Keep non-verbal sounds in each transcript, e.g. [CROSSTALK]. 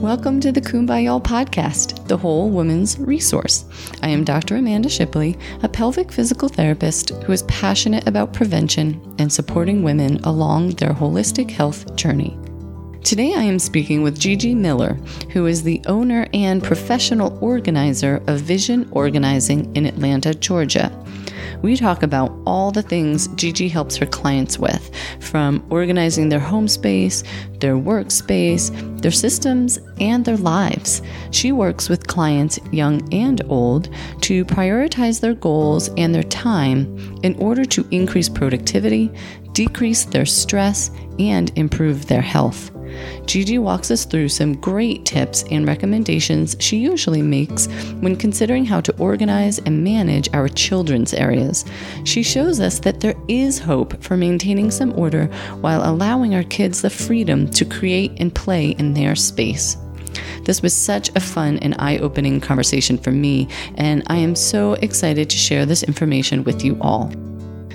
Welcome to the Kumbaya podcast, the whole woman's resource. I am Dr. Amanda Shipley, a pelvic physical therapist who is passionate about prevention and supporting women along their holistic health journey. Today I am speaking with Gigi Miller, who is the owner and professional organizer of Vision Organizing in Atlanta, Georgia. We talk about all the things Gigi helps her clients with, from organizing their home space, their workspace, their systems, and their lives. She works with clients, young and old, to prioritize their goals and their time in order to increase productivity, decrease their stress, and improve their health. Gigi walks us through some great tips and recommendations she usually makes when considering how to organize and manage our children's areas. She shows us that there is hope for maintaining some order while allowing our kids the freedom to create and play in their space. This was such a fun and eye opening conversation for me, and I am so excited to share this information with you all.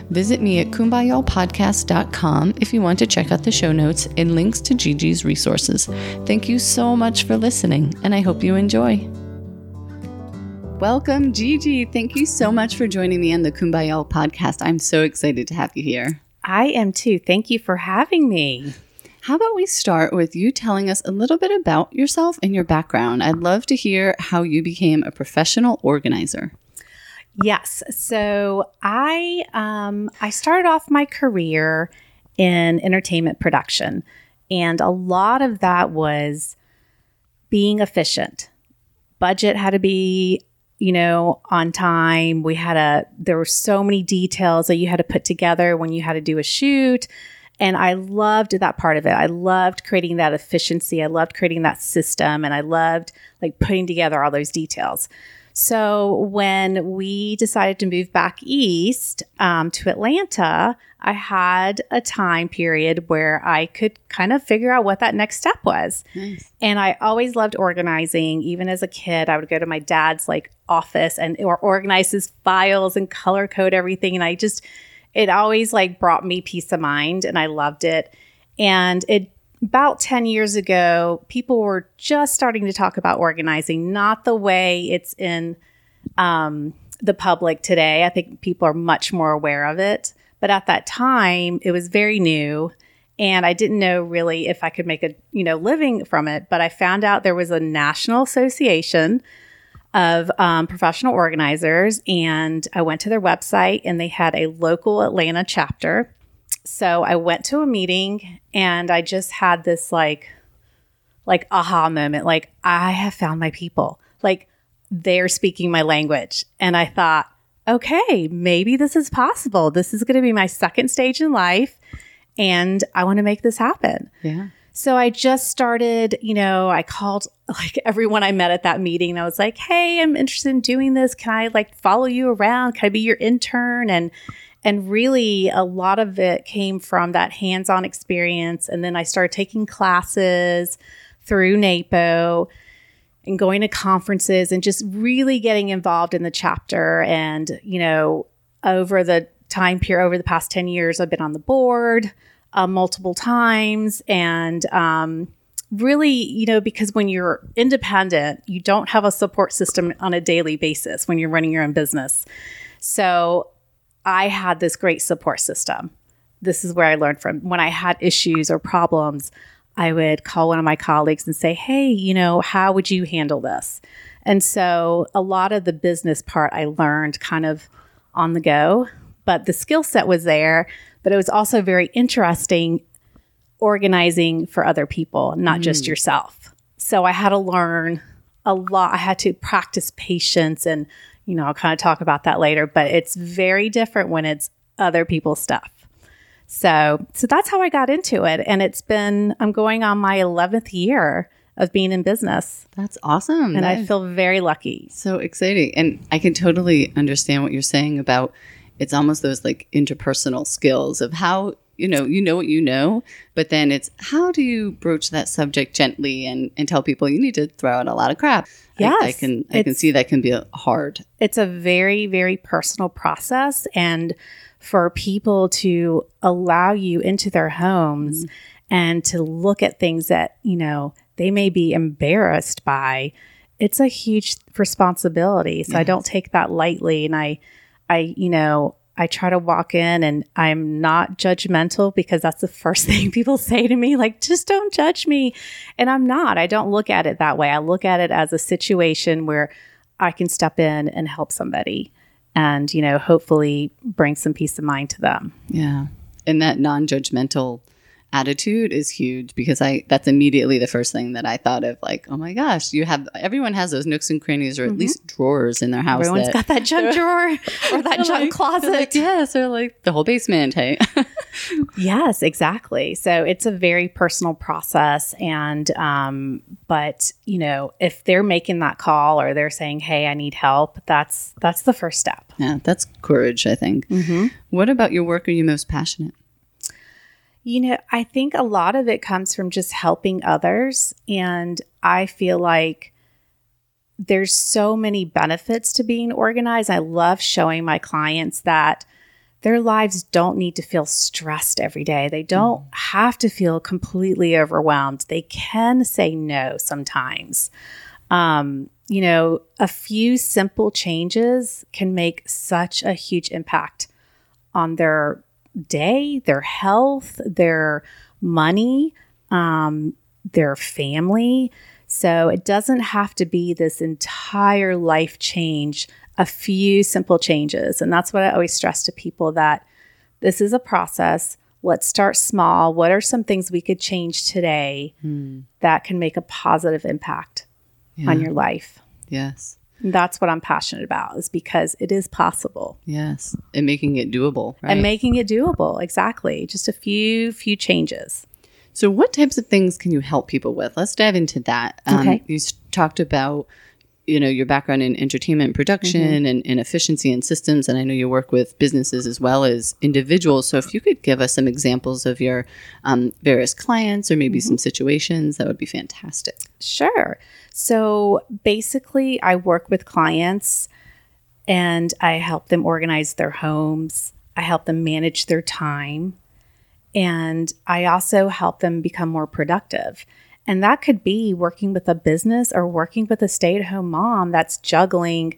Visit me at kumbayalpodcast.com if you want to check out the show notes and links to Gigi's resources. Thank you so much for listening, and I hope you enjoy. Welcome, Gigi. Thank you so much for joining me on the Kumbayal podcast. I'm so excited to have you here. I am too. Thank you for having me. How about we start with you telling us a little bit about yourself and your background? I'd love to hear how you became a professional organizer. Yes. So I um, I started off my career in entertainment production, and a lot of that was being efficient. Budget had to be, you know, on time. We had a there were so many details that you had to put together when you had to do a shoot. And I loved that part of it. I loved creating that efficiency. I loved creating that system and I loved like putting together all those details. So when we decided to move back east um, to Atlanta, I had a time period where I could kind of figure out what that next step was. Nice. And I always loved organizing. Even as a kid, I would go to my dad's like office and or organize his files and color code everything. And I just, it always like brought me peace of mind and I loved it. And it about 10 years ago, people were just starting to talk about organizing, not the way it's in um, the public today. I think people are much more aware of it. But at that time, it was very new. And I didn't know really if I could make a you know living from it. But I found out there was a national association of um, professional organizers, and I went to their website, and they had a local Atlanta chapter so I went to a meeting and I just had this like like aha moment like I have found my people. Like they're speaking my language. And I thought, okay, maybe this is possible. This is going to be my second stage in life and I want to make this happen. Yeah. So I just started, you know, I called like everyone I met at that meeting. I was like, "Hey, I'm interested in doing this. Can I like follow you around? Can I be your intern?" And and really, a lot of it came from that hands on experience. And then I started taking classes through NAPO and going to conferences and just really getting involved in the chapter. And, you know, over the time period, over the past 10 years, I've been on the board uh, multiple times. And, um, really, you know, because when you're independent, you don't have a support system on a daily basis when you're running your own business. So I had this great support system. This is where I learned from. When I had issues or problems, I would call one of my colleagues and say, Hey, you know, how would you handle this? And so a lot of the business part I learned kind of on the go, but the skill set was there. But it was also very interesting organizing for other people, not mm. just yourself. So I had to learn a lot. I had to practice patience and you know, I'll kind of talk about that later, but it's very different when it's other people's stuff. So, so that's how I got into it. And it's been, I'm going on my 11th year of being in business. That's awesome. And that I feel very lucky. So exciting. And I can totally understand what you're saying about it's almost those like interpersonal skills of how you know you know what you know but then it's how do you broach that subject gently and and tell people you need to throw out a lot of crap yes i, I can i can see that can be hard it's a very very personal process and for people to allow you into their homes mm-hmm. and to look at things that you know they may be embarrassed by, it's a huge responsibility. So I don't take that lightly. And I, I, you know, I try to walk in and I'm not judgmental because that's the first [LAUGHS] thing people say to me, like, just don't judge me. And I'm not. I don't look at it that way. I look at it as a situation where I can step in and help somebody and, you know, hopefully bring some peace of mind to them. Yeah. And that non judgmental attitude is huge because I that's immediately the first thing that I thought of like, oh my gosh, you have everyone has those nooks and crannies or at least drawers in their house. Everyone's that, got that junk drawer [LAUGHS] or that junk like- closet. like, yes, or like the whole basement. Hey. [LAUGHS] Yes, exactly. So it's a very personal process. And, um, but, you know, if they're making that call or they're saying, Hey, I need help, that's, that's the first step. yeah, that's courage, I think. Mm-hmm. What about your work are you most passionate? You know, I think a lot of it comes from just helping others. And I feel like there's so many benefits to being organized. I love showing my clients that their lives don't need to feel stressed every day. They don't have to feel completely overwhelmed. They can say no sometimes. Um, you know, a few simple changes can make such a huge impact on their day, their health, their money, um, their family. So it doesn't have to be this entire life change, a few simple changes. And that's what I always stress to people that this is a process. Let's start small. What are some things we could change today that can make a positive impact on your life? Yes. And that's what I'm passionate about is because it is possible Yes. And making it doable, right? and making it doable. Exactly. Just a few few changes. So, what types of things can you help people with? Let's dive into that. Um, Okay. You talked about, you know, your background in entertainment production Mm-hmm. and, and efficiency and systems, and I know you work with businesses as well as individuals. So, if you could give us some examples of your um, various clients or maybe Mm-hmm. some situations, that would be fantastic. Sure. So basically, I work with clients and I help them organize their homes. I help them manage their time. And I also help them become more productive. And that could be working with a business or working with a stay at home mom that's juggling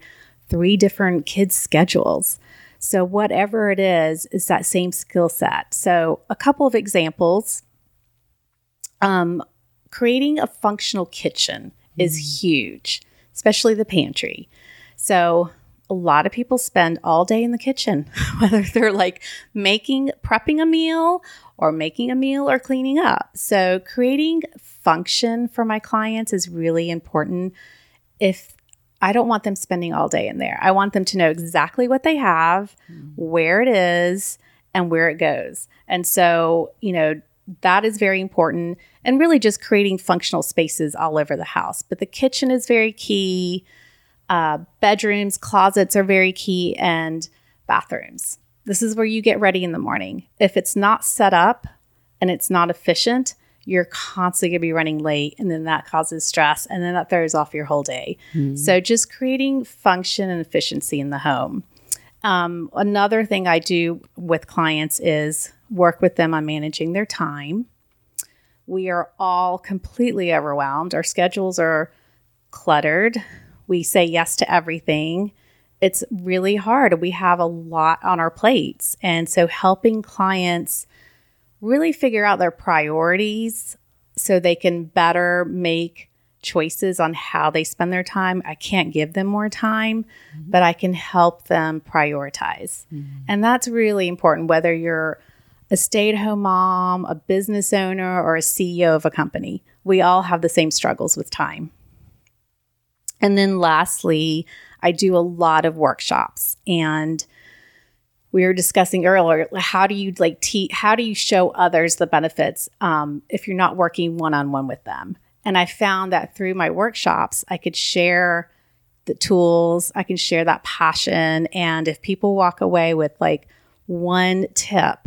three different kids' schedules. So, whatever it is, is that same skill set. So, a couple of examples. Um, creating a functional kitchen is mm-hmm. huge, especially the pantry. So, a lot of people spend all day in the kitchen, [LAUGHS] whether they're like making, prepping a meal or making a meal or cleaning up. So, creating function for my clients is really important. If I don't want them spending all day in there, I want them to know exactly what they have, mm-hmm. where it is, and where it goes. And so, you know, that is very important and really just creating functional spaces all over the house. But the kitchen is very key. Uh, bedrooms, closets are very key, and bathrooms. This is where you get ready in the morning. If it's not set up and it's not efficient, you're constantly going to be running late, and then that causes stress, and then that throws off your whole day. So, just creating function and efficiency in the home. Um, another thing I do with clients is work with them on managing their time. We are all completely overwhelmed. Our schedules are cluttered. We say yes to everything. It's really hard. We have a lot on our plates. And so, helping clients really figure out their priorities so they can better make choices on how they spend their time. I can't give them more time, mm-hmm. but I can help them prioritize. Mm-hmm. And that's really important, whether you're a stay at home mom, a business owner, or a CEO of a company. We all have the same struggles with time. And then lastly, I do a lot of workshops and we were discussing earlier how do you like te- how do you show others the benefits um, if you're not working one-on-one with them and i found that through my workshops i could share the tools i can share that passion and if people walk away with like one tip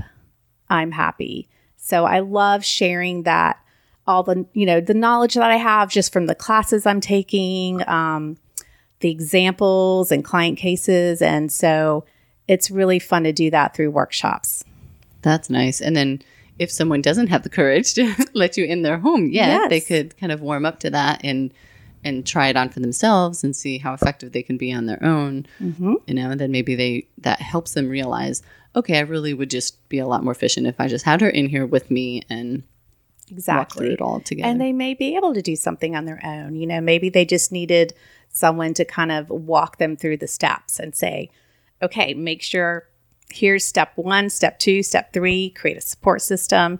i'm happy so i love sharing that all the you know the knowledge that i have just from the classes i'm taking um, the examples and client cases and so it's really fun to do that through workshops. That's nice. And then if someone doesn't have the courage to [LAUGHS] let you in their home yet, Yes. they could kind of warm up to that and and try it on for themselves and see how effective they can be on their own. Mm-hmm. You know, and then maybe they that helps them realize, okay, I really would just be a lot more efficient if I just had her in here with me and walk through Exactly. it all together. And they may be able to do something on their own. You know, maybe they just needed someone to kind of walk them through the steps and say, okay, make sure here's step one, step two, step three, create a support system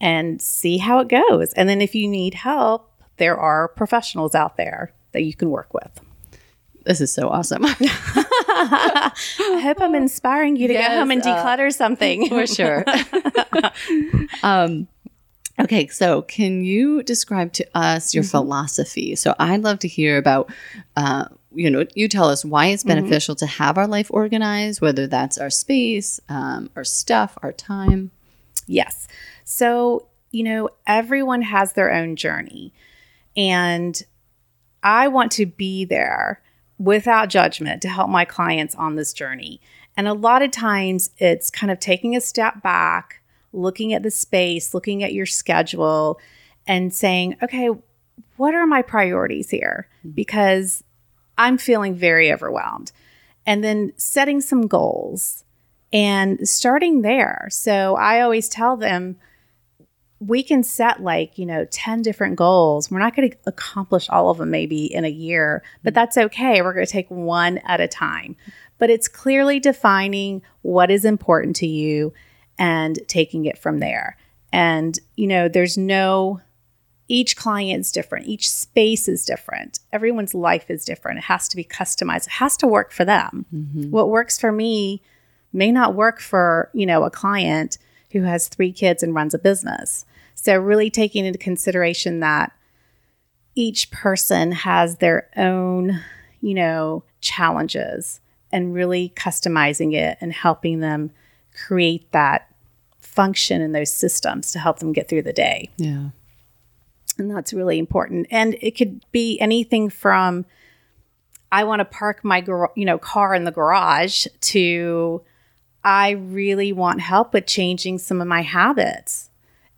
and see how it goes. And then if you need help, there are professionals out there that you can work with. This is so awesome. [LAUGHS] I hope I'm inspiring you to Yes, go home and uh, declutter something. [LAUGHS] for sure. [LAUGHS] um, okay, so can you describe to us your philosophy? So I'd love to hear about, uh, you know, you tell us why it's beneficial to have our life organized, whether that's our space, um, our stuff, our time. Yes. So, you know, everyone has their own journey. And I want to be there without judgment to help my clients on this journey. And a lot of times it's kind of taking a step back, looking at the space, looking at your schedule, and saying, okay, what are my priorities here? Mm-hmm. Because I'm feeling very overwhelmed. And then setting some goals and starting there. So I always tell them we can set like, you know, 10 different goals. We're not going to accomplish all of them maybe in a year, but that's okay. We're going to take one at a time. But it's clearly defining what is important to you and taking it from there. And, you know, there's no, each client's different, each space is different, everyone's life is different. It has to be customized, it has to work for them. Mm-hmm. What works for me may not work for, you know, a client who has three kids and runs a business. So really taking into consideration that each person has their own, you know, challenges and really customizing it and helping them create that function in those systems to help them get through the day. Yeah. And that's really important. And it could be anything from I want to park my gar- you know car in the garage to I really want help with changing some of my habits.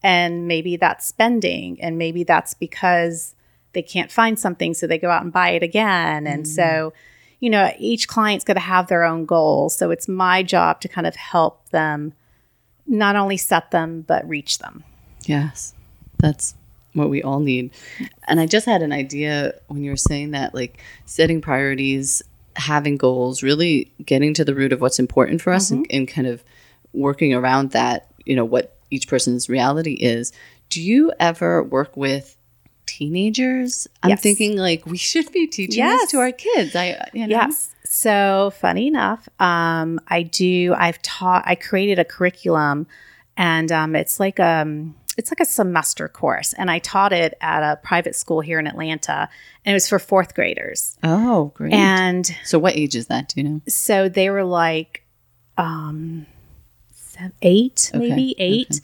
And maybe that's spending and maybe that's because they can't find something so they go out and buy it again. And mm. so, you know, each client's going to have their own goals. So it's my job to kind of help them not only set them but reach them. Yes, that's what we all need. And I just had an idea when you were saying that, like setting priorities, having goals, really getting to the root of what's important for us mm-hmm. and, and kind of working around that, you know, what each person's reality is. Do you ever work with teenagers? I'm Yes. thinking like we should be teaching Yes. this to our kids. I, you know, Yes. So funny enough, um, I do. I've taught. I created a curriculum, and um, it's like um, it's like a semester course, and I taught it at a private school here in Atlanta, and it was for fourth graders. Oh, great. And so, what age is that? Do you know? so they were like, um, seven, eight, Okay, maybe eight,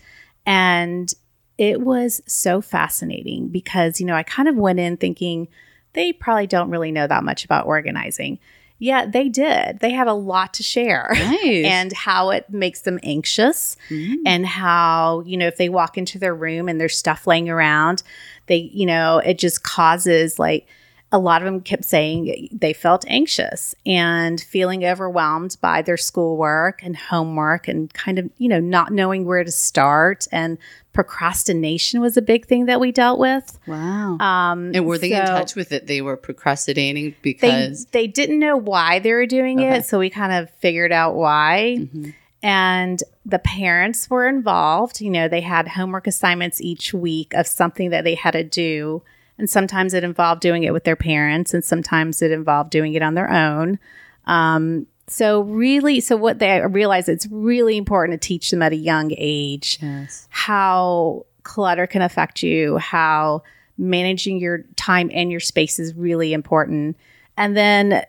and it was so fascinating because you know I kind of went in thinking they probably don't really know that much about organizing. Yeah, they did. They had a lot to share. [LAUGHS] Nice. and how it makes them anxious mm. and how you know if they walk into their room and there's stuff laying around they you know it just causes like a lot of them kept saying they felt anxious and feeling overwhelmed by their schoolwork and homework and kind of you know not knowing where to start and procrastination was a big thing that we dealt with wow. um and were they in touch with it? They were procrastinating because they didn't know why they were doing Okay. it, so we kind of figured out why. Mhm. And the parents were involved. You know, they had homework assignments each week of something that they had to do. And sometimes it involved doing it with their parents, and sometimes it involved doing it on their own. Um, so, really, so what they realize it's really important to teach them at a young age yes. how clutter can affect you, how managing your time and your space is really important. And then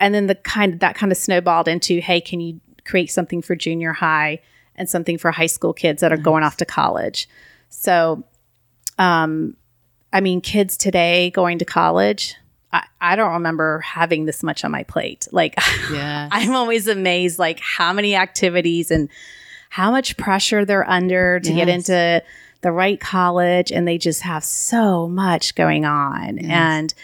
and then the kind of, that kind of snowballed into, hey, can you create something for junior high and something for high school kids that are going off to college? So um I mean kids today going to college, I, I don't remember having this much on my plate. Like [LAUGHS] Yeah. I'm always amazed like how many activities and how much pressure they're under to get into the right college and they just have so much going on. Yes. And,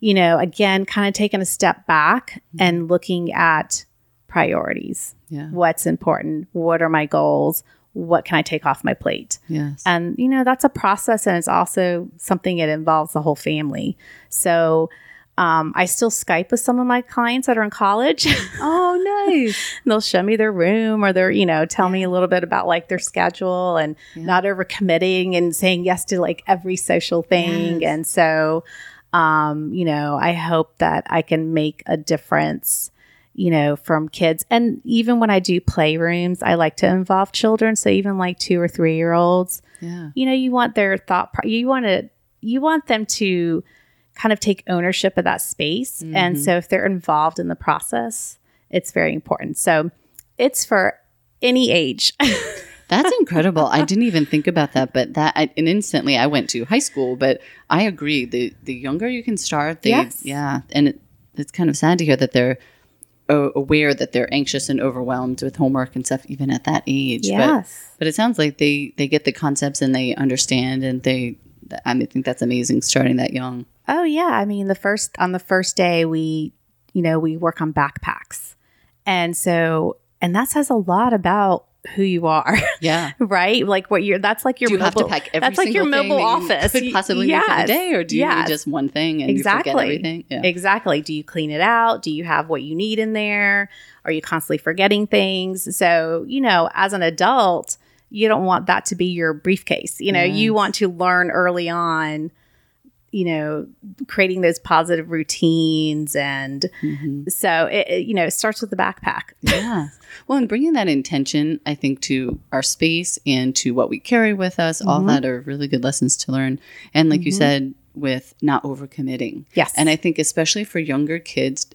you know, again, kind of taking a step back mm-hmm. and looking at priorities. Yeah. What's important? What are my goals? What can I take off my plate? Yes. And, you know, that's a process and it's also something that involves the whole family. So, um, I still Skype with some of my clients that are in college. [LAUGHS] oh, nice. they'll show me their room or they're, you know, tell me a little bit about like their schedule and Yeah. not overcommitting and saying yes to like every social thing. Yes. And so, um, you know, I hope that I can make a difference, you know, from kids. And even when I do playrooms, I like to involve children. So even like two or three year olds, Yeah. you know, you want their thought, pro- you want to, you want them to kind of take ownership of that space. And Mhm. so if they're involved in the process, it's very important. So it's for any age. [LAUGHS] That's incredible. I didn't even think about that, but that I, and instantly I went to high school. But I agree. The the younger you can start, the Yes. yeah, and it, it's kind of sad to hear that they're aware that they're anxious and overwhelmed with homework and stuff, even at that age. But yes. but it sounds like they they get the concepts and they understand, and they. I mean, I think that's amazing starting that young. Oh yeah, I mean the first on the first day we you know we work on backpacks. And so and that says a lot about who you are, Yeah. [LAUGHS] right? Like what you're that's like your do you have to pack every that's like your mobile that you office. Could possibly need for the day, or do you Yes. need just one thing and you Exactly. forget everything? Yeah. Exactly. Do you clean it out? Do you have what you need in there? Are you constantly forgetting things? So, you know, as an adult, you don't want that to be your briefcase. You know, you want to learn early on, you know, creating those positive routines. And Mhm. so, it, it, you know, it starts with the backpack. Yeah. Well, and bringing that intention, I think, to our space and to what we carry with us, all Mhm. that are really good lessons to learn. And like you Mhm. said, with not overcommitting. Yes. And I think, especially for younger kids,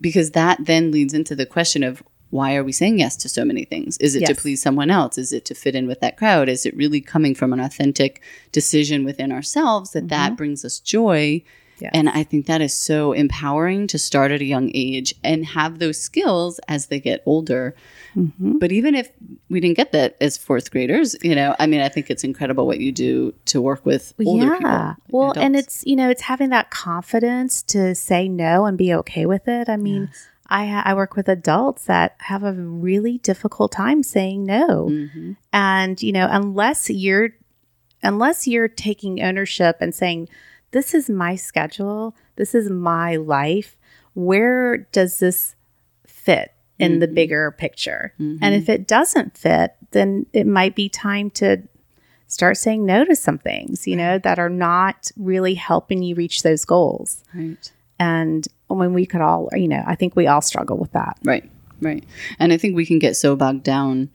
because that then leads into the question of why are we saying yes to so many things? Is it to please someone else? Is it to fit in with that crowd? Is it really coming from an authentic decision within ourselves that that brings us joy? Yes. And I think that is so empowering to start at a young age and have those skills as they get older. Mhm. But even if we didn't get that as fourth graders, you know, I mean, I think it's incredible what you do to work with older people. like Well, and it's, you know, it's having that confidence to say no and be okay with it. I mean, Yes. I, ha- I work with adults that have a really difficult time saying no. Mhm. And, you know, unless you're, unless you're taking ownership and saying, this is my schedule, this is my life, where does this fit in the Mhm. bigger picture? Mhm. And if it doesn't fit, then it might be time to start saying no to some things, you know, that are not really helping you reach those goals. right. And when we could all, you know, I think we all struggle with that. Right, right. And I think we can get so bogged down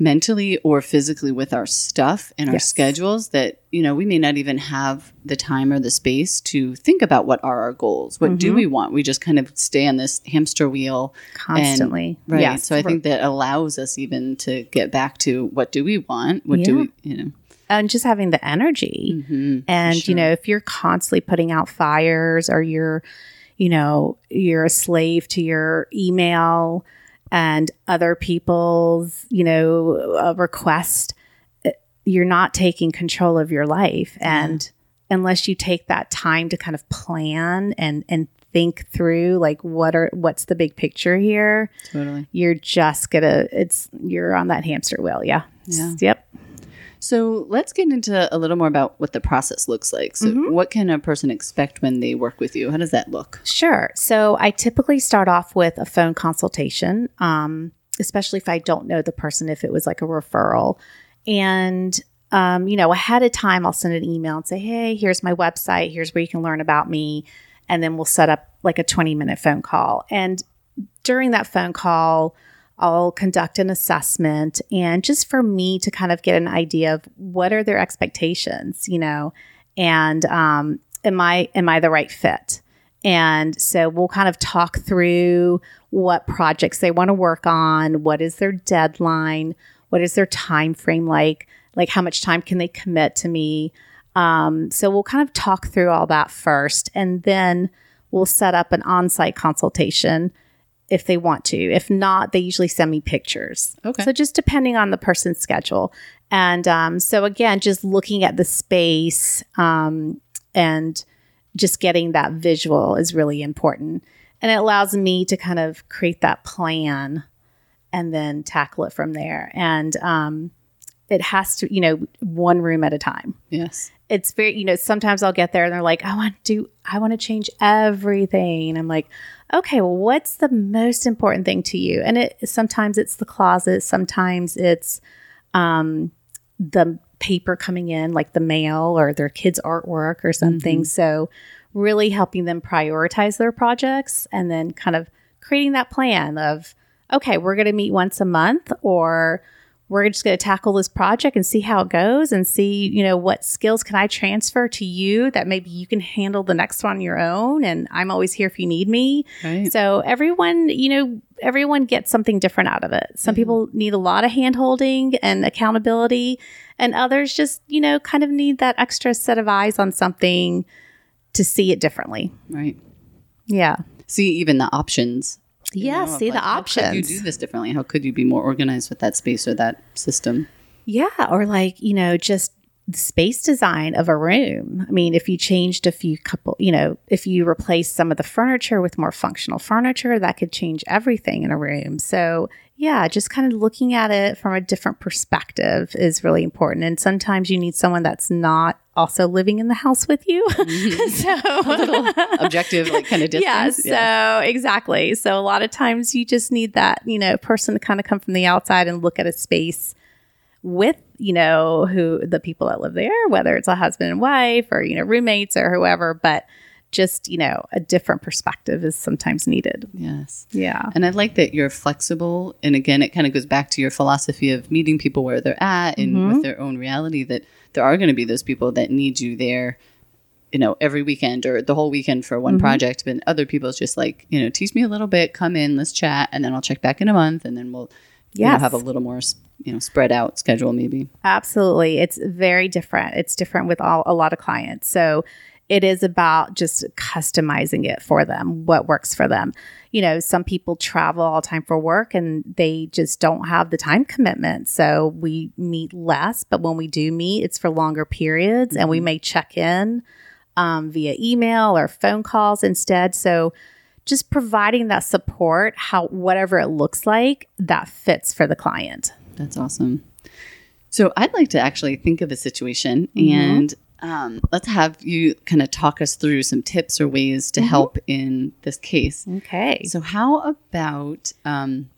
mentally or physically with our stuff and our Yes. schedules that, you know, we may not even have the time or the space to think about what are our goals. What do Mhm. we want? We just kind of stay on this hamster wheel. Constantly. Right. Yes. So I think that allows us even to get back to what do we want? What do we, you know? and just having the energy. Mhm, And, sure. you know, if you're constantly putting out fires or you're, you know, you're a slave to your email and other people's, you know, uh, request, uh, you're not taking control of your life. And unless you take that time to kind of plan and, and think through like what are what's the big picture here totally. you're just gonna it's you're on that hamster wheel yeah Yeah. yep So let's get into a little more about what the process looks like. So, Mhm. what can a person expect when they work with you? How does that look? Sure. So I typically start off with a phone consultation, um, especially if I don't know the person, if it was like a referral. And, um, you know, ahead of time, I'll send an email and say, hey, here's my website. Here's where you can learn about me. And then we'll set up like a 20 minute phone call. And during that phone call, I'll conduct an assessment and just for me to kind of get an idea of what are their expectations, you know, and um, am I am I the right fit? And so we'll kind of talk through what projects they want to work on, what is their deadline, what is their time frame like, like how much time can they commit to me. Um, so we'll kind of talk through all that first, and then we'll set up an on-site consultation if they want to. If not, they usually send me pictures. Okay. So just depending on the person's schedule. And um, so again, just looking at the space um, and just getting that visual is really important. And it allows me to kind of create that plan and then tackle it from there. And um, it has to, you know, one room at a time. Yes. It's very, you know, sometimes I'll get there and they're like, I want to do, I want to change everything. And I'm like, okay, well, what's the most important thing to you? And it sometimes it's the closet, sometimes it's um, the paper coming in, like the mail or their kids' artwork or something. So, really helping them prioritize their projects and then kind of creating that plan of, okay, we're going to meet once a month or we're just going to tackle this project and see how it goes and see, you know, what skills can I transfer to you that maybe you can handle the next one on your own. And I'm always here if you need me. Right. So everyone, you know, everyone gets something different out of it. Some mm-hmm. people need a lot of hand holding and accountability, and others just, you know, kind of need that extra set of eyes on something to see it differently. Right. Yeah. See even the options. Yeah, know, see the like, How could you do this differently? How could you be more organized with that space or that system? Yeah, or like, you know, just the space design of a room. I mean, if you changed a few couple, you know, if you replace some of the furniture with more functional furniture, that could change everything in a room. So, yeah, just kind of looking at it from a different perspective is really important. And sometimes you need someone that's not also living in the house with you. Mm-hmm. [LAUGHS] so, [LAUGHS] Objective, like kind of distance. yeah, distance. so exactly. So a lot of times you just need that, you know, person to kind of come from the outside and look at a space with, you know, who the people that live there, whether it's a husband and wife or, you know, roommates or whoever, but just, you know, a different perspective is sometimes needed. Yes. Yeah. And I like that you're flexible. And again, it kind of goes back to your philosophy of meeting people where they're at and Mm-hmm. with their own reality that there are going to be those people that need you there, you know, every weekend or the whole weekend for Mm-hmm. one project. But other people, it's just like, you know, teach me a little bit, come in, let's chat, and then I'll check back in a month and then we'll you know, Yes. have a little more, you know, spread out schedule maybe. Absolutely. It's very different. It's different with all a lot of clients. So it is about just customizing it for them, what works for them. You know, some people travel all the time for work and they just don't have the time commitment. So we meet less, but when we do meet, it's for longer periods and we may check in um, via email or phone calls instead. So just providing that support, how whatever it looks like, that fits for the client. That's awesome. So I'd like to actually think of a situation Mm-hmm. and um, let's have you kind of talk us through some tips or ways Mm-hmm. to help in this case. Okay. So, how about um,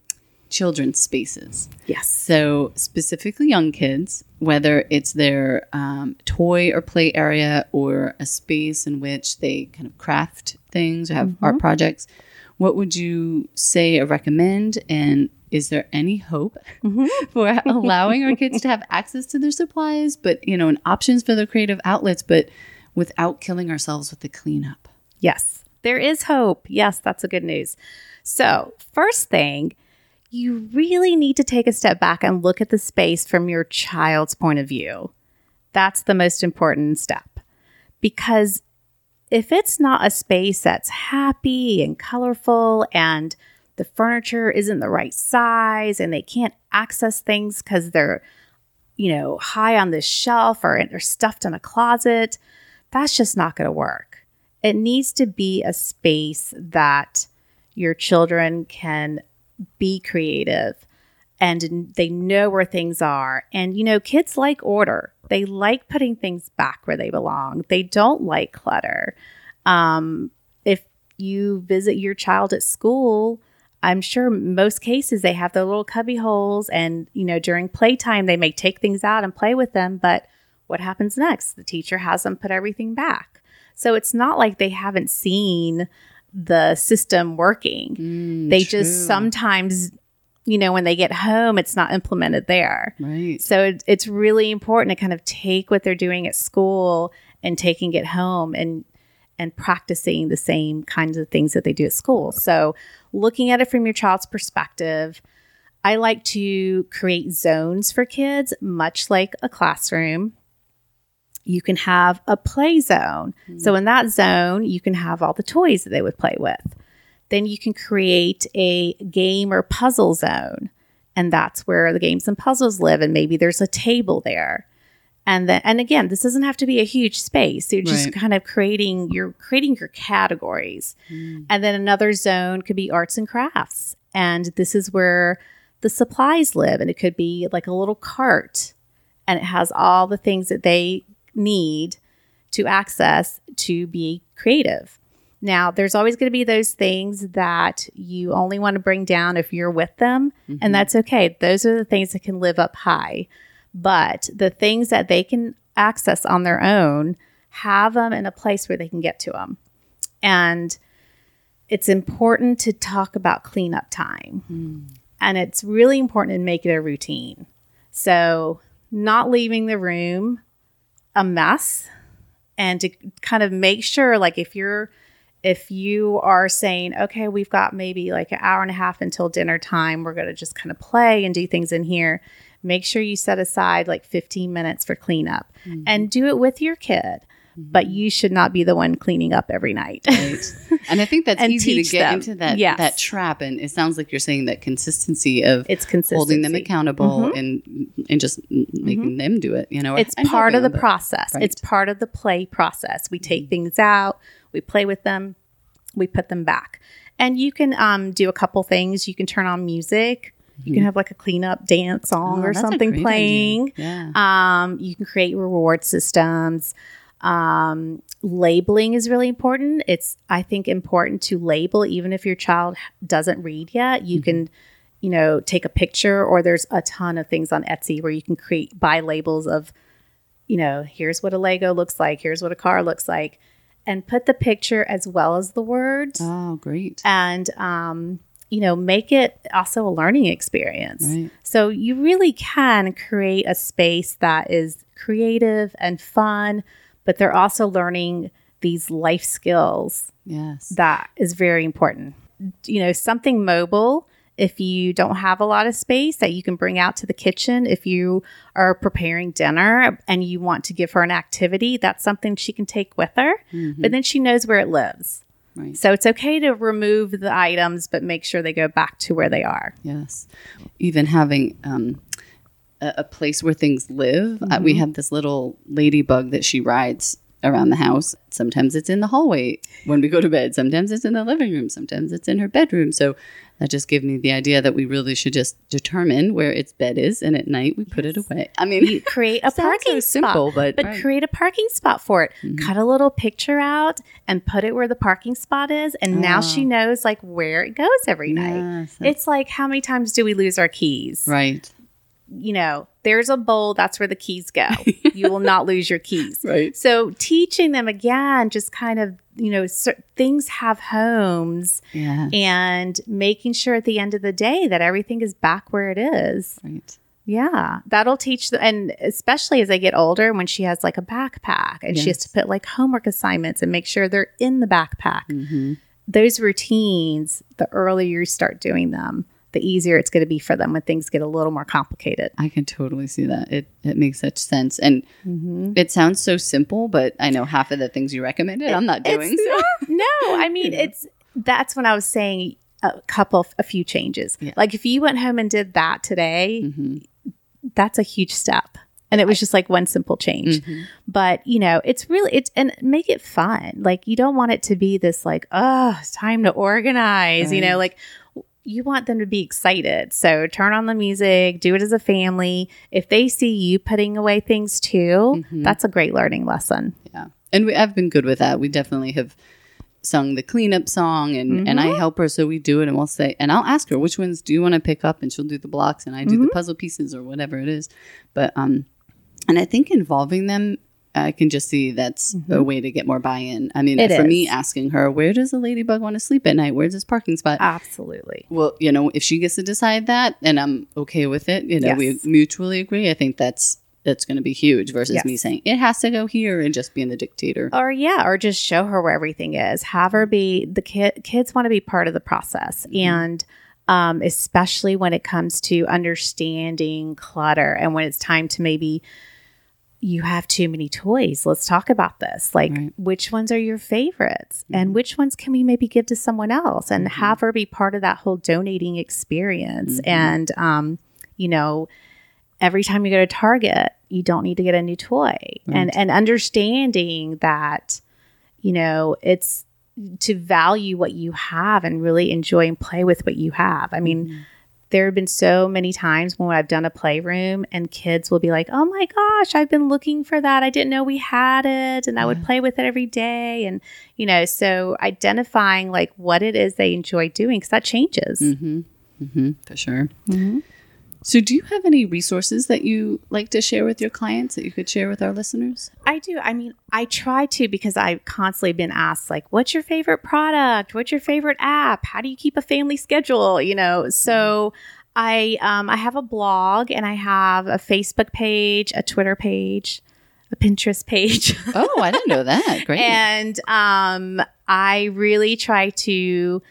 children's spaces? yes. So, specifically young kids, whether it's their um, toy or play area or a space in which they kind of craft things or have art projects, what would you say or recommend? And is there any hope mm-hmm. [LAUGHS] for allowing our kids to have access to their supplies, but you know, and options for their creative outlets, but without killing ourselves with the cleanup? Yes, there is hope. Yes, that's a good news. So, first thing, you really need to take a step back and look at the space from your child's point of view. That's the most important step. Because if it's not a space that's happy and colorful and the furniture isn't the right size and they can't access things because they're, you know, high on the shelf or they're stuffed in a closet, that's just not going to work. It needs to be a space that your children can be creative and they know where things are. And, you know, kids like order, they like putting things back where they belong, they don't like clutter. Um, if you visit your child at school, I'm sure most cases they have their little cubby holes, and you know during playtime they may take things out and play with them. But what happens next? The teacher has them put everything back. So it's not like they haven't seen the system working. Mm, they just sometimes, you know, when they get home, it's not implemented there. Right. So it, it's really important to kind of take what they're doing at school and taking it home and and practicing the same kinds of things that they do at school. So looking at it from your child's perspective, I like to create zones for kids, much like a classroom. You can have a play zone. So mm. in that zone, you can have all the toys that they would play with. then you can create a game or puzzle zone. And that's where the games and puzzles live. And maybe there's a table there. And then, and again, this doesn't have to be a huge space. You're just Right. kind of creating, you're creating your categories. Mm. And then another zone could be arts and crafts. And this is where the supplies live. And it could be like a little cart and it has all the things that they need to access to be creative. Now, there's always going to be those things that you only want to bring down if you're with them, and that's okay. Those are the things that can live up high. But the things that they can access on their own, have them in a place where they can get to them. And it's important to talk about cleanup time. Hmm. And it's really important to make it a routine. So, not leaving the room a mess and to kind of make sure like if you're if you are saying okay we've got maybe like an hour and a half until dinner time we're going to just kind of play and do things in here make sure you set aside like 15 minutes for cleanup mm-hmm. and do it with your kid mm-hmm. but you should not be the one cleaning up every night Right. And I think that's [LAUGHS] easy to get them. into that Yes. that trap. And it sounds like you're saying that consistency of it's consistency holding them accountable mm-hmm. and and just making them do it. You know, it's part of the them, process. right. It's part of the play process. We take things out, we play with them, we put them back. And you can um, do a couple things. You can turn on music. You can have like a cleanup dance song Oh, or something playing. idea. Yeah. Um, you can create reward systems. Um, labeling is really important. It's, I think, important to label even if your child doesn't read yet. You can, you know, take a picture, or there's a ton of things on Etsy where you can create buy labels of, you know, here's what a Lego looks like, here's what a car looks like, and put the picture as well as the words, Oh, great. and um, you know, make it also a learning experience. Right. So you really can create a space that is creative and fun, but they're also learning these life skills Yes. that is very important. You know, something mobile if you don't have a lot of space that you can bring out to the kitchen if you are preparing dinner and you want to give her an activity, that's something she can take with her, mm-hmm. but then she knows where it lives. Right. So it's okay to remove the items, but make sure they go back to where they are. Yes. Even having um, a, a place where things live. Uh, we have this little ladybug that she rides around the house. Sometimes it's in the hallway when we go to bed. Sometimes it's in the living room. Sometimes it's in her bedroom. So that just gave me the idea that we really should just determine where its bed is, and at night we put it away. I mean, You create [LAUGHS] a Sounds so parking simple, spot, but- but right. Mm-hmm. create a parking spot for it. Cut a little picture out and put it where the parking spot is, and now she knows like where it goes every night. Ah. Yes, It's like how many times do we lose our keys? right. You know, there's a bowl. That's where the keys go. [LAUGHS] you will not lose your keys. Right. So teaching them again, just kind of you know, cer- things have homes, Yeah. and making sure at the end of the day that everything is back where it is. Right. Yeah, that'll teach the and especially as they get older, when she has like a backpack and she has to put like homework assignments and make sure they're in the backpack. Mm-hmm. Those routines, the earlier you start doing them, the easier it's going to be for them when things get a little more complicated. I can totally see that. It it makes such sense, and it sounds so simple, but I know half of the things you recommended, I'm not doing. So. not- no, I [LAUGHS] mean it's that's when I was saying a couple, a few changes. Yeah. Like if you went home and did that today, Mhm. that's a huge step. And it was just like one simple change. Mhm. But, you know, it's really it's and make it fun. Like you don't want it to be this like, oh, it's time to organize, you know, like you want them to be excited. So turn on the music, do it as a family. If they see you putting away things too, Mhm. that's a great learning lesson. Yeah, and we, I've been good with that. We definitely have sung the cleanup song, and and I help her, so we do it, and we'll say, and I'll ask her which ones do you want to pick up, and she'll do the blocks, and I do the puzzle pieces or whatever it is. But um, and I think involving them. I can just see that's a way to get more buy-in. I mean, It for me, asking her, "Where does the ladybug want to sleep at night? Where's this parking spot?" Absolutely. well, you know, if she gets to decide that, and I'm okay with it, you know, we mutually agree. I think that's that's going to be huge versus Yes. me saying it has to go here and just being the dictator. Or yeah, or just show her where everything is. Have her be the kid. Kids want to be part of the process, and um, especially when it comes to understanding clutter and when it's time to maybe you have too many toys. Let's talk about this. Like, Right. which ones are your favorites? And mm-hmm. which ones can we maybe give to someone else and mm-hmm. have her be part of that whole donating experience? Mm-hmm. And, um, you know, every time you go to Target, you don't need to get a new toy. And, and understanding that, you know, it's to value what you have and really enjoy and play with what you have. I mean, there have been so many times when I've done a playroom and kids will be like, "Oh my gosh, I've been looking for that. I didn't know we had it." And I would play with it every day and you know, so identifying like what it is they enjoy doing cuz that changes. Mm-hmm, for sure. So, do you have any resources that you like to share with your clients that you could share with our listeners? I do. I mean, I try to because I've constantly been asked, like, what's your favorite product? What's your favorite app? How do you keep a family schedule? You know, so I um, I have a blog and I have a Facebook page, a Twitter page, a Pinterest page. Oh, I didn't know that. [LAUGHS] Great. and um, I really try to,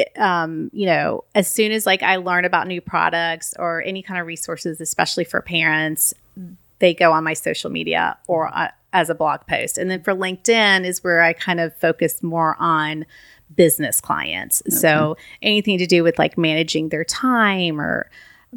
it- um, you know, as soon as like I learn about new products or any kind of resources, especially for parents, they go on my social media or uh, as a blog post. And then for LinkedIn is where I kind of focus more on business clients. So anything to do with like managing their time or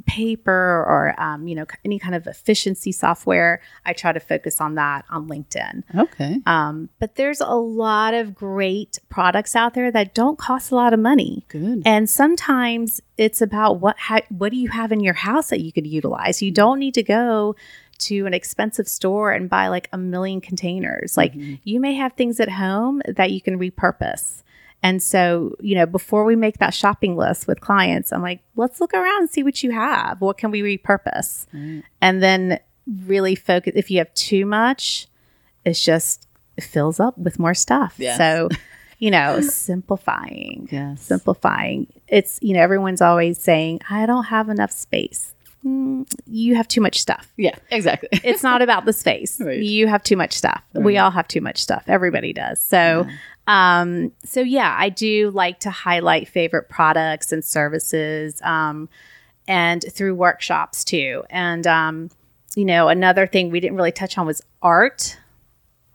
paper or um, you know any kind of efficiency software i try to focus on that on linkedin okay. um, but there's a lot of great products out there that don't cost a lot of money. Good. And sometimes it's about what ha- what do you have in your house that you could utilize. You don't need to go to an expensive store and buy like a million containers. Like you may have things at home that you can repurpose. And so, you know, before we make that shopping list with clients, I'm like, let's look around and see what you have. What can we repurpose? And then really focus if you have too much, it's just it fills up with more stuff. Yes. So, [LAUGHS] you know, simplifying. Yes. Simplifying. It's, you know, everyone's always saying, I don't have enough space. Mm, you have too much stuff. Yeah, exactly. [LAUGHS] It's not about the space. [LAUGHS] Right. You have too much stuff. We all have too much stuff. Everybody does. So, um, so yeah, I do like to highlight favorite products and services, um, and through workshops too. And, um, you know, another thing we didn't really touch on was art.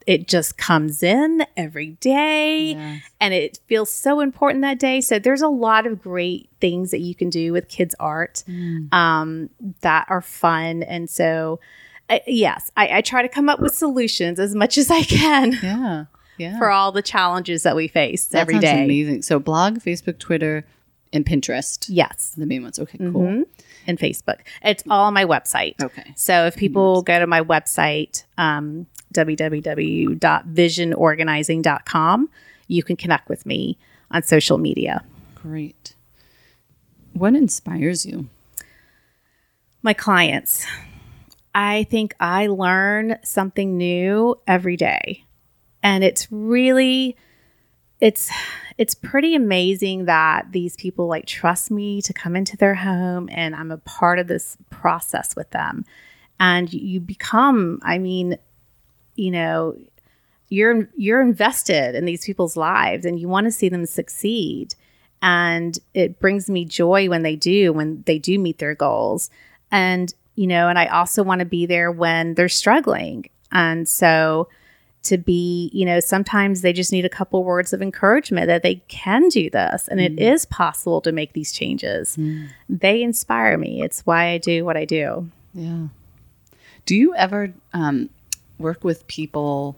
It just comes in every day Yes. and it feels so important that day. So there's a lot of great things that you can do with kids' art um, that are fun. And so, uh, yes, I, I try to come up with solutions as much as I can Yeah. Yeah. for all the challenges that we face that every sounds. Amazing. So, blog, Facebook, Twitter, and Pinterest. Yes, The main ones. Okay, cool. Mhm. and Facebook. It's all on my website. Okay. So if people go to my website, um, www.visionorganizing.com, you can connect with me on social media. Great. What inspires you? my clients. I think I learn something new every day. And it's really it's it's pretty amazing that these people like trust me to come into their home and I'm a part of this process with them. And you become, I mean, you know, you're you're invested in these people's lives and you want to see them succeed. And it brings me joy when they do when they do meet their goals. And you know and i also want to be there when they're struggling. And so to be you know sometimes they just need a couple words of encouragement that they can do this. And it is possible to make these changes. They inspire me. It's why i do what i do. Yeah. Do you ever um, work with people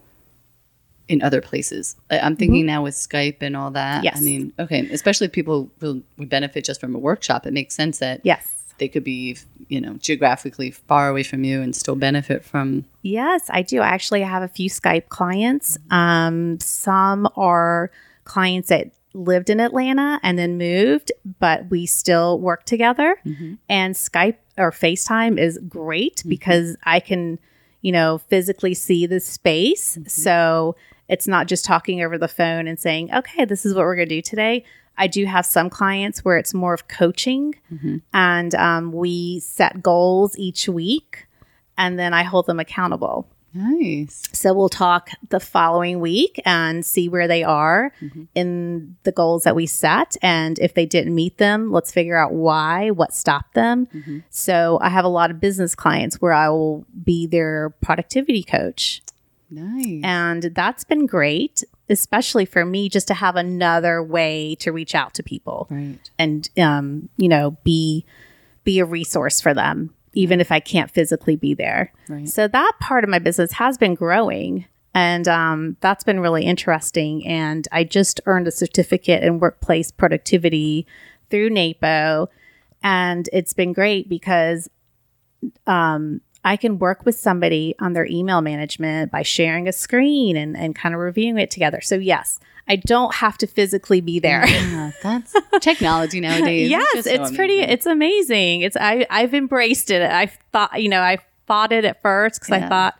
in other places? I'm thinking mm-hmm. now with Skype and all that. Yes. I mean, okay, especially people will would benefit just from a workshop. It makes sense that yes they could be, you know, geographically far away from you and still benefit from. Yes, I do. I actually have a few Skype clients. Um, some are clients that lived in Atlanta and then moved, but we still work together. Mm-hmm. And Skype or FaceTime is great mm-hmm. because I can, you know, physically see the space. So it's not just talking over the phone and saying, okay, this is what we're going to do today. I do have some clients where it's more of coaching and um, we set goals each week and then I hold them accountable. Nice. So we'll talk the following week and see where they are Mm-hmm. in the goals that we set. And if they didn't meet them, let's figure out why, what stopped them. Mm-hmm. So I have a lot of business clients where I will be their productivity coach. Nice. And that's been great, especially for me, just to have another way to reach out to people right. and, um, you know, be be a resource for them, even if I can't physically be there. Right. So that part of my business has been growing. And um, that's been really interesting. And I just earned a certificate in workplace productivity through NAPO. And it's been great because um, I can work with somebody on their email management by sharing a screen and, and kind of reviewing it together. So, yes, I don't have to physically be there. Yeah, that's [LAUGHS] technology nowadays. yes, it's, so pretty. It's amazing. It's I I've embraced it. I thought you know I fought it at first because Yeah. I thought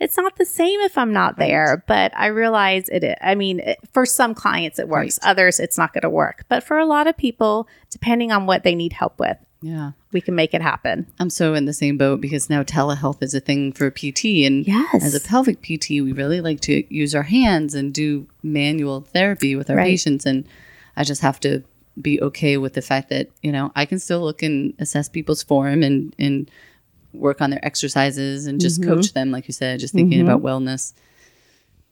it's not the same if I'm not there. But I realize it. i- I mean, it, for some clients it works. Right. Others it's not going to work. But for a lot of people, depending on what they need help with, yeah. we can make it happen. I'm so in the same boat because now telehealth is a thing for PT. And Yes. as a pelvic PT, we really like to use our hands and do manual therapy with our Right. patients. And I just have to be okay with the fact that, you know, I can still look and assess people's form and, and work on their exercises and just Mm-hmm. coach them, like you said, just thinking about wellness.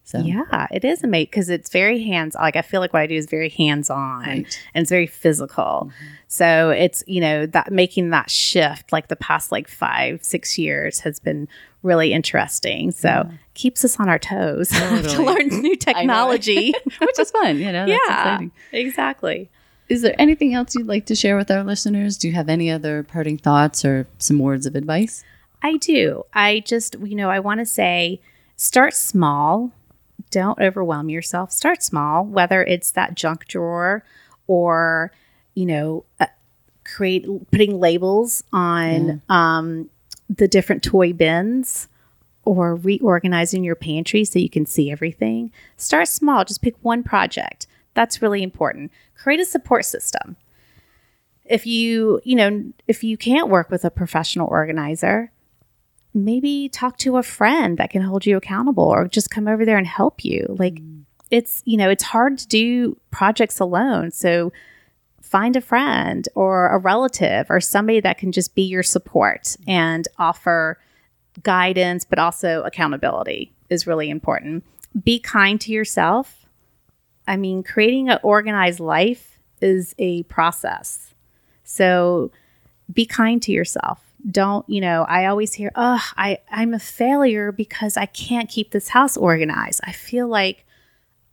So, Yeah, it is amazing because it's very hands. Like I feel like what I do is very hands on Right. and it's very physical. Mm-hmm. So it's you know that making that shift like the past like five six years has been really interesting. So keeps us on our toes [LAUGHS] to learn new technology. [LAUGHS] which is fun, you know, that's yeah, exciting. exactly. Is there anything else you'd like to share with our listeners? Do you have any other parting thoughts or some words of advice? I do. I just, you know, I want to say start small. Don't overwhelm yourself. Start small, whether it's that junk drawer or, you know, uh, create putting labels on um, the different toy bins or reorganizing your pantry so you can see everything. Start small. Just pick one project. That's really important. Create a support system. If you, you know, if you can't work with a professional organizer, maybe talk to a friend that can hold you accountable or just come over there and help you. Like mm. it's, you know, it's hard to do projects alone. So find a friend or a relative or somebody that can just be your support and offer guidance, but also accountability is really important. Be kind to yourself. I mean, creating an organized life is a process. So be kind to yourself. Don't, you know, I always hear, oh, I, I'm a failure because I can't keep this house organized. I feel like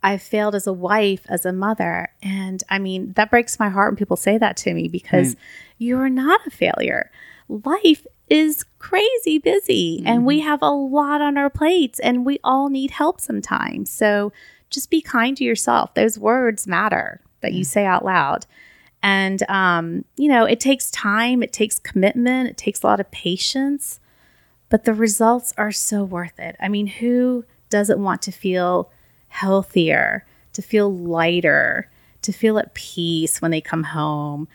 I failed as a wife, as a mother. And I mean, that breaks my heart when people say that to me because mm. you're not a failure. Life is crazy busy and we mm-hmm. have a lot on our plates and we all need help sometimes. So just be kind to yourself. Those words matter that you say out loud. And, um, you know, it takes time, it takes commitment, it takes a lot of patience, but the results are so worth it. I mean, who doesn't want to feel healthier, to feel lighter, to feel at peace when they come home?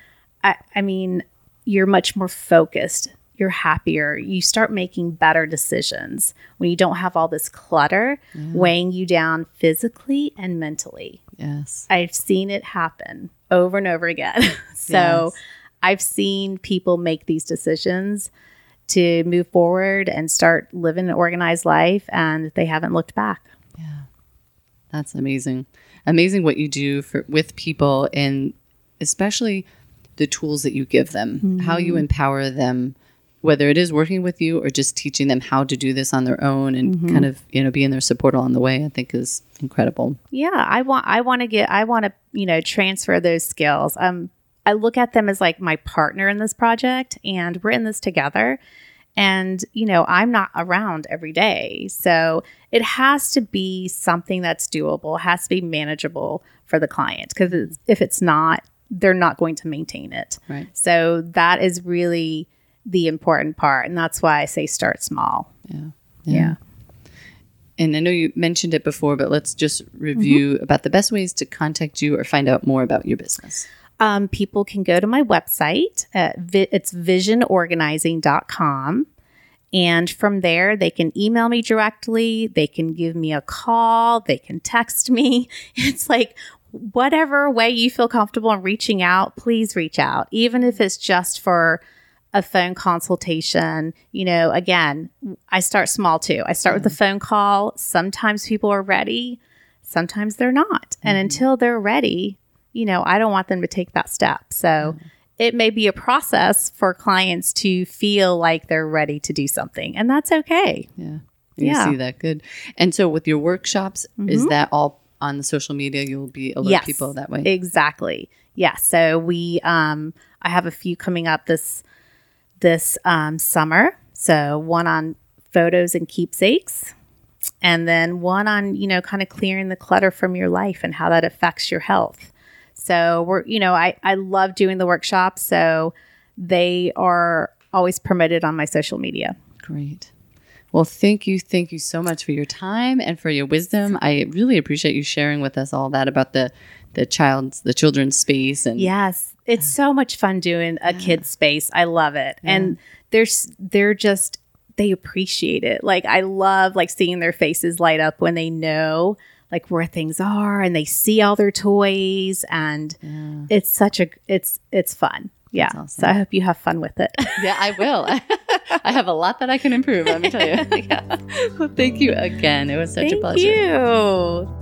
I, I mean, you're much more focused. You're happier. You start making better decisions when you don't have all this clutter weighing you down physically and mentally. Yes. I've seen it happen over and over again. [LAUGHS] so Yes. I've seen people make these decisions to move forward and start living an organized life, and they haven't looked back. Yeah, that's amazing. Amazing what you do for with people and especially the tools that you give them, how you mm-hmm. empower them, whether it is working with you or just teaching them how to do this on their own and kind of, you know, being their support along the way, I think is incredible. Yeah, I want I want to get I want to, you know, transfer those skills. Um I look at them as like my partner in this project and we're in this together. And, you know, I'm not around every day. So it has to be something that's doable, has to be manageable for the client. Because if it's not, they're not going to maintain it. Right. So that is really the important part. And that's why I say start small. Yeah. Yeah. And I know you mentioned it before, but let's just review about the best ways to contact you or find out more about your business. um, people can go to my website. At vi- it's visionorganizing.com. And from there, they can email me directly. They can give me a call. They can text me. [LAUGHS] It's like, whatever way you feel comfortable in reaching out, please reach out, even if it's just for a phone consultation. You know, again, I start small too. I start mm-hmm. with a phone call. Sometimes people are ready, sometimes they're not. Mm-hmm. And until they're ready, you know, I don't want them to take that step. So, mm-hmm it may be a process for clients to feel like they're ready to do something, and that's okay. Yeah. You yeah. see that good. And so with your workshops, mm-hmm. is that all on the social media? You'll be alert yes, people that way. Exactly. Yeah. So we um I have a few coming up this this um, summer. So one on photos and keepsakes and then one on, you know, kind of clearing the clutter from your life and how that affects your health. So we're, you know, I, I love doing the workshops. So they are always promoted on my social media. Great. Well, thank you. Thank you so much for your time and for your wisdom. I really appreciate you sharing with us all that about the the child's the children's space and Yes. It's so much fun doing a yeah. kid's space. I love it. Yeah. And there's they're just they appreciate it. Like I love like seeing their faces light up when they know like where things are and they see all their toys and yeah. it's such a it's it's fun. Yeah. Awesome. So I hope you have fun with it. [LAUGHS] yeah, I will. [LAUGHS] I have a lot that I can improve, let me tell you. [LAUGHS] yeah. Well, thank you again. It was such thank a pleasure. Thank you.